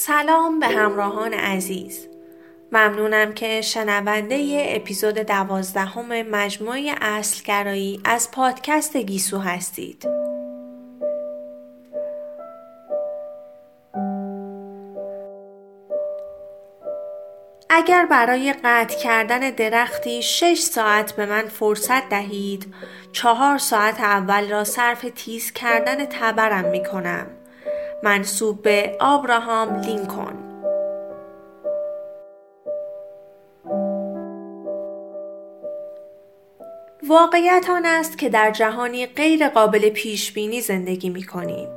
سلام به همراهان عزیز. ممنونم که شنونده اپیزود دوازدهم مجموعه اصلگرایی از پادکست گیسو هستید. اگر برای قطع کردن درختی 6 ساعت به من فرصت دهید چهار ساعت اول را صرف تیز کردن تبرم می کنم منصوب به آبراهام لینکن واقعیت آن است که در جهانی غیر قابل پیش بینی زندگی می کنیم.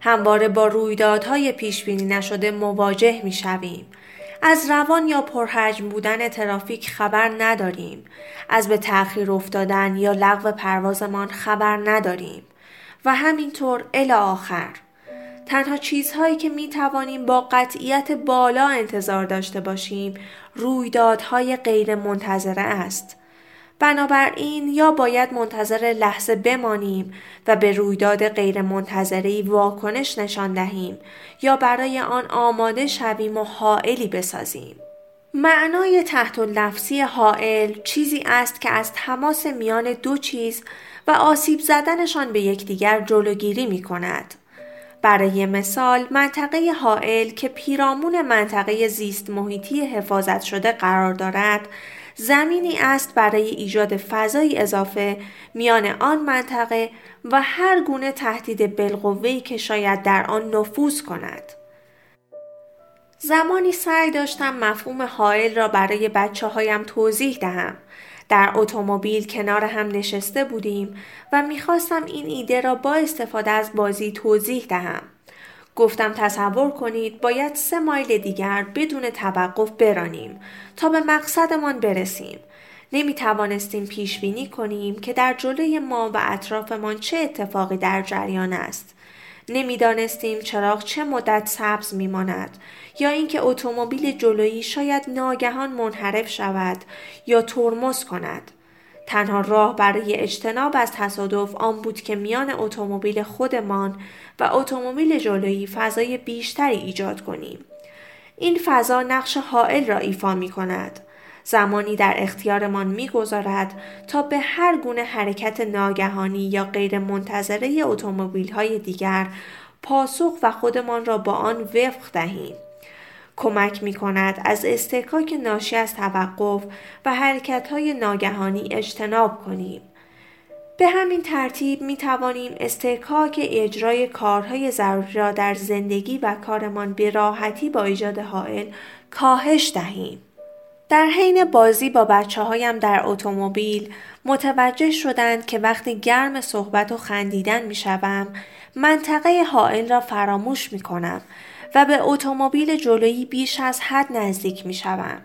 همواره با رویدادهای پیش بینی نشده مواجه می شویم. از روان یا پرحجم بودن ترافیک خبر نداریم. از به تأخیر افتادن یا لغو پروازمان خبر نداریم. و همینطور الی آخر. تنها چیزهایی که می توانیم با قطعیت بالا انتظار داشته باشیم رویدادهای غیر منتظره است. بنابراین یا باید منتظر لحظه بمانیم و به رویداد غیر منتظری واکنش نشان دهیم یا برای آن آماده شویم و حائلی بسازیم. معنای تحت لفظی حائل چیزی است که از تماس میان دو چیز و آسیب زدنشان به یکدیگر جلوگیری می کند. برای مثال منطقه حائل که پیرامون منطقه زیست محیطی حفاظت شده قرار دارد زمینی است برای ایجاد فضای اضافه میان آن منطقه و هر گونه تهدید بالقوه‌ای که شاید در آن نفوذ کند. زمانی سعی داشتم مفهوم حائل را برای بچه هایم توضیح دهم. در اتومبیل کنار هم نشسته بودیم و می‌خواستم این ایده را با استفاده از بازی توضیح دهم. گفتم تصور کنید باید سه مایل دیگر بدون توقف برانیم تا به مقصدمان برسیم. نمی توانستیم پیش بینی کنیم که در جلوی ما و اطرافمان چه اتفاقی در جریان است. نمی‌دانستیم چراغ چه مدت سبز میماند یا اینکه اتومبیل جلویی شاید ناگهان منحرف شود یا ترمز کند تنها راه برای اجتناب از تصادف آن بود که میان اتومبیل خودمان و اتومبیل جلویی فضای بیشتری ایجاد کنیم. این فضا نقش حائل را ایفا می کند. زمانی در اختیارمان می‌گذارد تا به هر گونه حرکت ناگهانی یا غیر منتظره اتومبیل های دیگر پاسخ و خودمان را با آن وفق دهیم. کمک می کند از استکاک ناشی از توقف و حرکت های ناگهانی اجتناب کنیم. به همین ترتیب می توانیم استحکاک اجرای کارهای ضروری را در زندگی و کارمان به راحتی با ایجاد حائل کاهش دهیم. در حین بازی با بچه هایم در اتومبیل متوجه شدند که وقتی گرم صحبت و خندیدن می شوم منطقه حائل را فراموش می کنم و به اتومبیل جلویی بیش از حد نزدیک می شوم.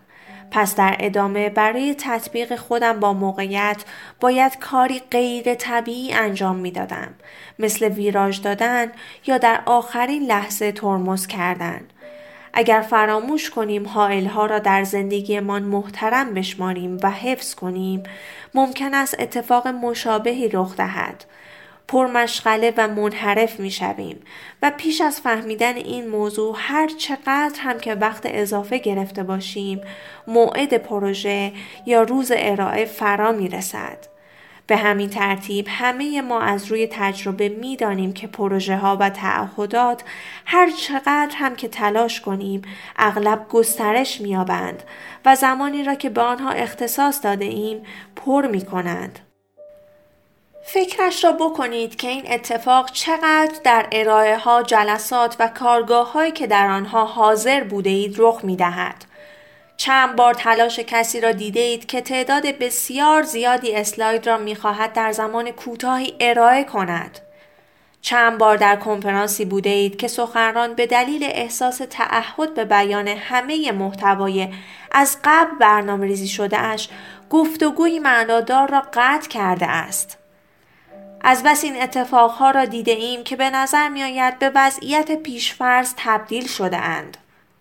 پس در ادامه برای تطبیق خودم با موقعیت باید کاری غیر طبیعی انجام می دادم. مثل ویراژ دادن یا در آخرین لحظه ترمز کردن. اگر فراموش کنیم حائل ها را در زندگیمان محترم بشماریم و حفظ کنیم ممکن است اتفاق مشابهی رخ دهد پرمشغله و منحرف می شویم و پیش از فهمیدن این موضوع هر چقدر هم که وقت اضافه گرفته باشیم موعد پروژه یا روز ارائه فرا می رسد. به همین ترتیب همه ما از روی تجربه می دانیم که پروژه ها و تعهدات هر چقدر هم که تلاش کنیم اغلب گسترش می آبند و زمانی را که به آنها اختصاص داده ایم پر می کنند. فکرش را بکنید که این اتفاق چقدر در ارائه ها جلسات و کارگاه هایی که در آنها حاضر بوده اید رخ می دهد. چند بار تلاش کسی را دیده اید که تعداد بسیار زیادی اسلاید را می خواهد در زمان کوتاهی ارائه کند. چند بار در کنفرانسی بوده اید که سخنران به دلیل احساس تعهد به بیان همه محتوای از قبل برنامه ریزی شده اش گفتگوی معنادار را قطع کرده است. از بس این اتفاقها را دیده ایم که به نظر می آید به وضعیت پیشفرض تبدیل شده اند.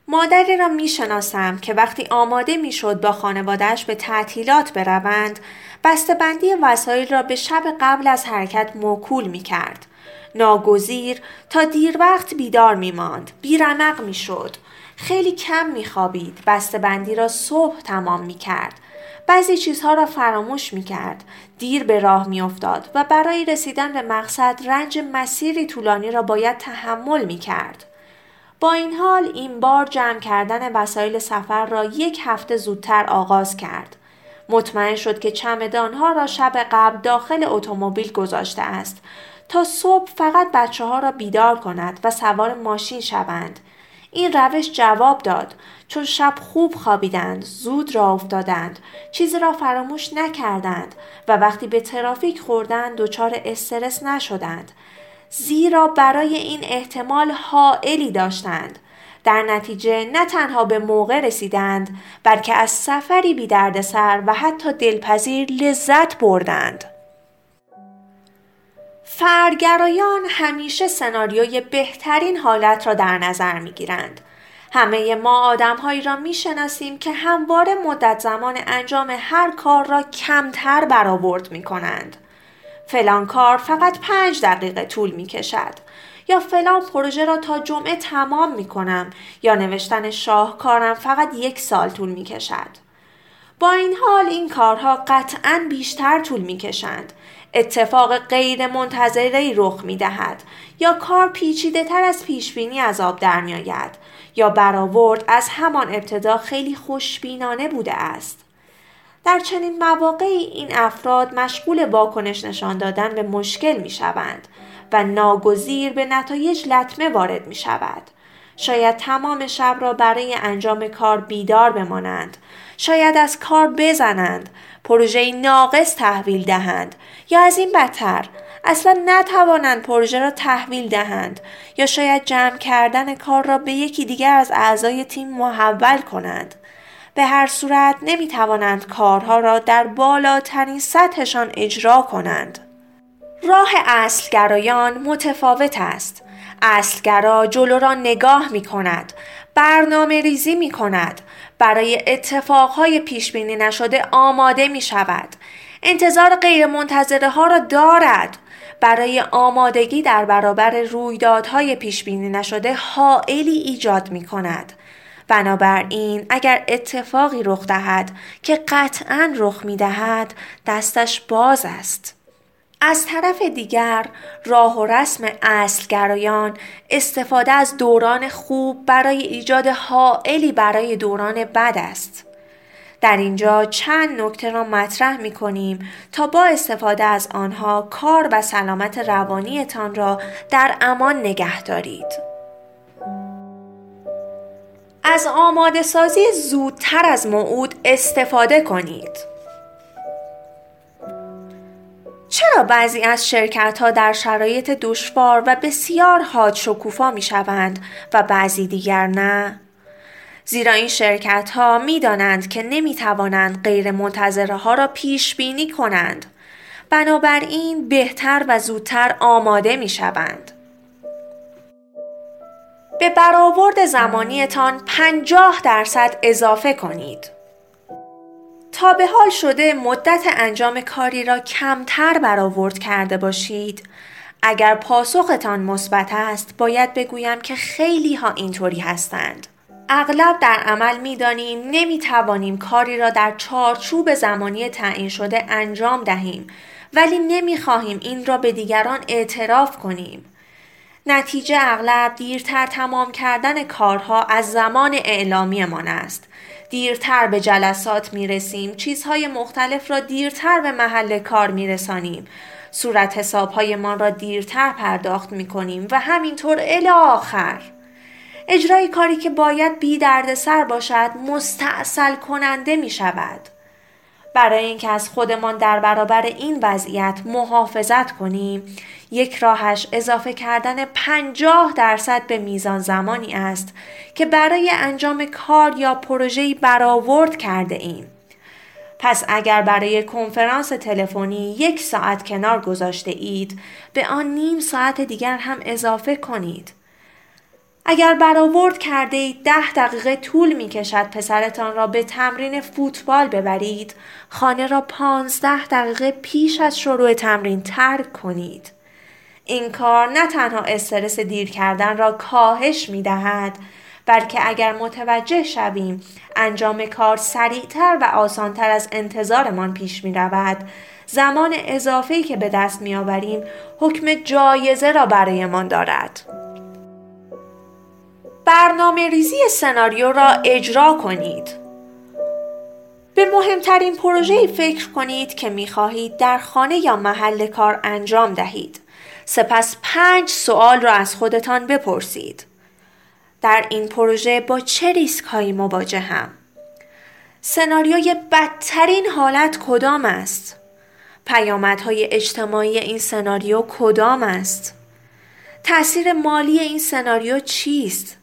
مادری را می شناسم که وقتی آماده می شد با خانوادهش به تعطیلات بروند بسته‌بندی وسایل را به شب قبل از حرکت موکول می کرد. ناگزیر تا دیر وقت بیدار می ماند بیرمق می شد خیلی کم می خوابید بسته بندی را صبح تمام می کرد بعضی چیزها را فراموش می کرد دیر به راه می افتاد و برای رسیدن به مقصد رنج مسیری طولانی را باید تحمل می کرد با این حال این بار جمع کردن وسایل سفر را یک هفته زودتر آغاز کرد. مطمئن شد که چمدانها را شب قبل داخل اتومبیل گذاشته است تا صبح فقط بچه ها را بیدار کند و سوار ماشین شوند. این روش جواب داد چون شب خوب خوابیدند، زود را افتادند، چیزی را فراموش نکردند و وقتی به ترافیک خوردند دچار استرس نشدند زیرا برای این احتمال حائلی داشتند در نتیجه نه تنها به موقع رسیدند بلکه از سفری بی سر و حتی دلپذیر لذت بردند فرگرایان همیشه سناریوی بهترین حالت را در نظر می گیرند. همه ما آدمهایی را می شناسیم که همواره مدت زمان انجام هر کار را کمتر برآورد می کنند. فلان کار فقط پنج دقیقه طول می کشد یا فلان پروژه را تا جمعه تمام می کنم یا نوشتن شاهکارم فقط یک سال طول می کشد. با این حال این کارها قطعا بیشتر طول می کشند. اتفاق غیر منتظری رخ می دهد یا کار پیچیده تر از پیشبینی از آب در می آید یا برآورد از همان ابتدا خیلی خوشبینانه بوده است. در چنین مواقعی این افراد مشغول واکنش نشان دادن به مشکل می شوند و ناگزیر به نتایج لطمه وارد می شود. شاید تمام شب را برای انجام کار بیدار بمانند. شاید از کار بزنند. پروژه ناقص تحویل دهند. یا از این بدتر اصلا نتوانند پروژه را تحویل دهند یا شاید جمع کردن کار را به یکی دیگر از اعضای تیم محول کنند. به هر صورت نمی توانند کارها را در بالاترین سطحشان اجرا کنند. راه اصلگرایان متفاوت است. اصلگرا جلو را نگاه می کند. برنامه ریزی می کند. برای اتفاقهای پیش بینی نشده آماده می شود. انتظار غیر ها را دارد. برای آمادگی در برابر رویدادهای پیش بینی نشده حائلی ایجاد می کند. بنابراین اگر اتفاقی رخ دهد که قطعا رخ می دهد دستش باز است. از طرف دیگر راه و رسم اصلگرایان استفاده از دوران خوب برای ایجاد حائلی برای دوران بد است. در اینجا چند نکته را مطرح می کنیم تا با استفاده از آنها کار و سلامت روانیتان را در امان نگه دارید. از آماده سازی زودتر از موعود استفاده کنید. چرا بعضی از شرکت ها در شرایط دشوار و بسیار حاد شکوفا می شوند و بعضی دیگر نه؟ زیرا این شرکت ها می دانند که نمی توانند غیر منتظره ها را پیش بینی کنند. بنابراین بهتر و زودتر آماده می شوند. به برآورد زمانیتان 50 درصد اضافه کنید. تا به حال شده مدت انجام کاری را کمتر برآورد کرده باشید. اگر پاسختان مثبت است باید بگویم که خیلی ها اینطوری هستند. اغلب در عمل می‌دانیم نمی توانیم کاری را در چارچوب زمانی تعیین شده انجام دهیم ولی نمی خواهیم این را به دیگران اعتراف کنیم. نتیجه اغلب دیرتر تمام کردن کارها از زمان اعلامیمان است. دیرتر به جلسات می رسیم، چیزهای مختلف را دیرتر به محل کار می رسانیم. صورت حسابهایمان را دیرتر پرداخت می کنیم و همینطور الی آخر. اجرای کاری که باید بی سر باشد مستاصل کننده می شود. برای اینکه از خودمان در برابر این وضعیت محافظت کنیم یک راهش اضافه کردن 50 درصد به میزان زمانی است که برای انجام کار یا پروژه‌ای برآورد کرده ایم. پس اگر برای کنفرانس تلفنی یک ساعت کنار گذاشته اید به آن نیم ساعت دیگر هم اضافه کنید. اگر برآورد کرده اید ده دقیقه طول می کشد پسرتان را به تمرین فوتبال ببرید خانه را پانزده دقیقه پیش از شروع تمرین ترک کنید. این کار نه تنها استرس دیر کردن را کاهش می دهد بلکه اگر متوجه شویم انجام کار سریعتر و آسانتر از انتظارمان پیش می رود زمان اضافه‌ای که به دست می آوریم حکم جایزه را برایمان دارد برنامه ریزی سناریو را اجرا کنید به مهمترین پروژه فکر کنید که می خواهید در خانه یا محل کار انجام دهید. سپس پنج سوال را از خودتان بپرسید. در این پروژه با چه ریسک هایی هم؟ سناریوی بدترین حالت کدام است؟ پیامدهای اجتماعی این سناریو کدام است؟ تأثیر مالی این سناریو چیست؟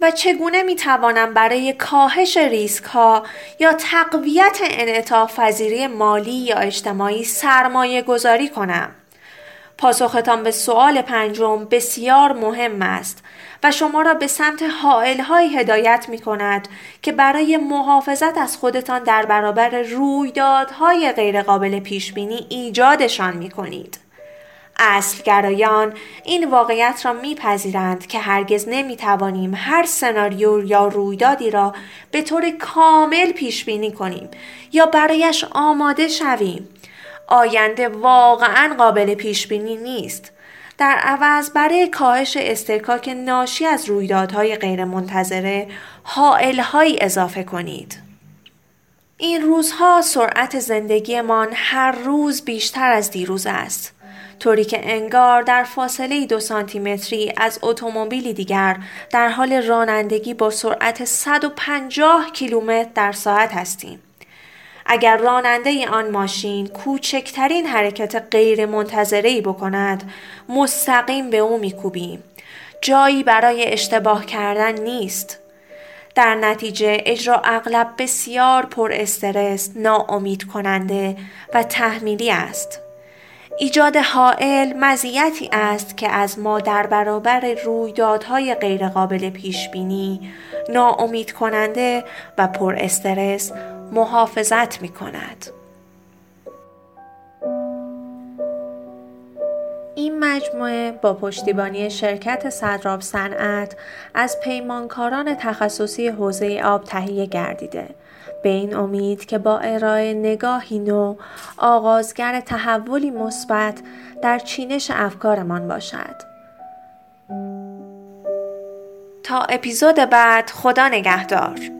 و چگونه می توانم برای کاهش ریسک ها یا تقویت انعطاف پذیری مالی یا اجتماعی سرمایه گذاری کنم؟ پاسختان به سوال پنجم بسیار مهم است و شما را به سمت حائل های هدایت می کند که برای محافظت از خودتان در برابر رویدادهای غیرقابل پیش بینی ایجادشان می کنید. اصلگرایان این واقعیت را میپذیرند که هرگز نمی‌توانیم هر سناریو یا رویدادی را به طور کامل پیش بینی کنیم یا برایش آماده شویم. آینده واقعا قابل پیش بینی نیست. در عوض برای کاهش استرکاک ناشی از رویدادهای غیرمنتظره حائلهایی اضافه کنید. این روزها سرعت زندگیمان هر روز بیشتر از دیروز است. طوری که انگار در فاصله دو سانتیمتری از اتومبیلی دیگر در حال رانندگی با سرعت 150 کیلومتر در ساعت هستیم. اگر راننده آن ماشین کوچکترین حرکت غیر منتظری بکند مستقیم به او میکوبیم. جایی برای اشتباه کردن نیست. در نتیجه اجرا اغلب بسیار پر استرس، ناامید کننده و تحمیلی است. ایجاد حائل مزیتی است که از ما در برابر رویدادهای غیرقابل پیش بینی ناامید کننده و پر استرس محافظت می کند. این مجموعه با پشتیبانی شرکت صدراب صنعت از پیمانکاران تخصصی حوزه آب تهیه گردیده به این امید که با ارائه نگاهی نو آغازگر تحولی مثبت در چینش افکارمان باشد. تا اپیزود بعد خدا نگهدار.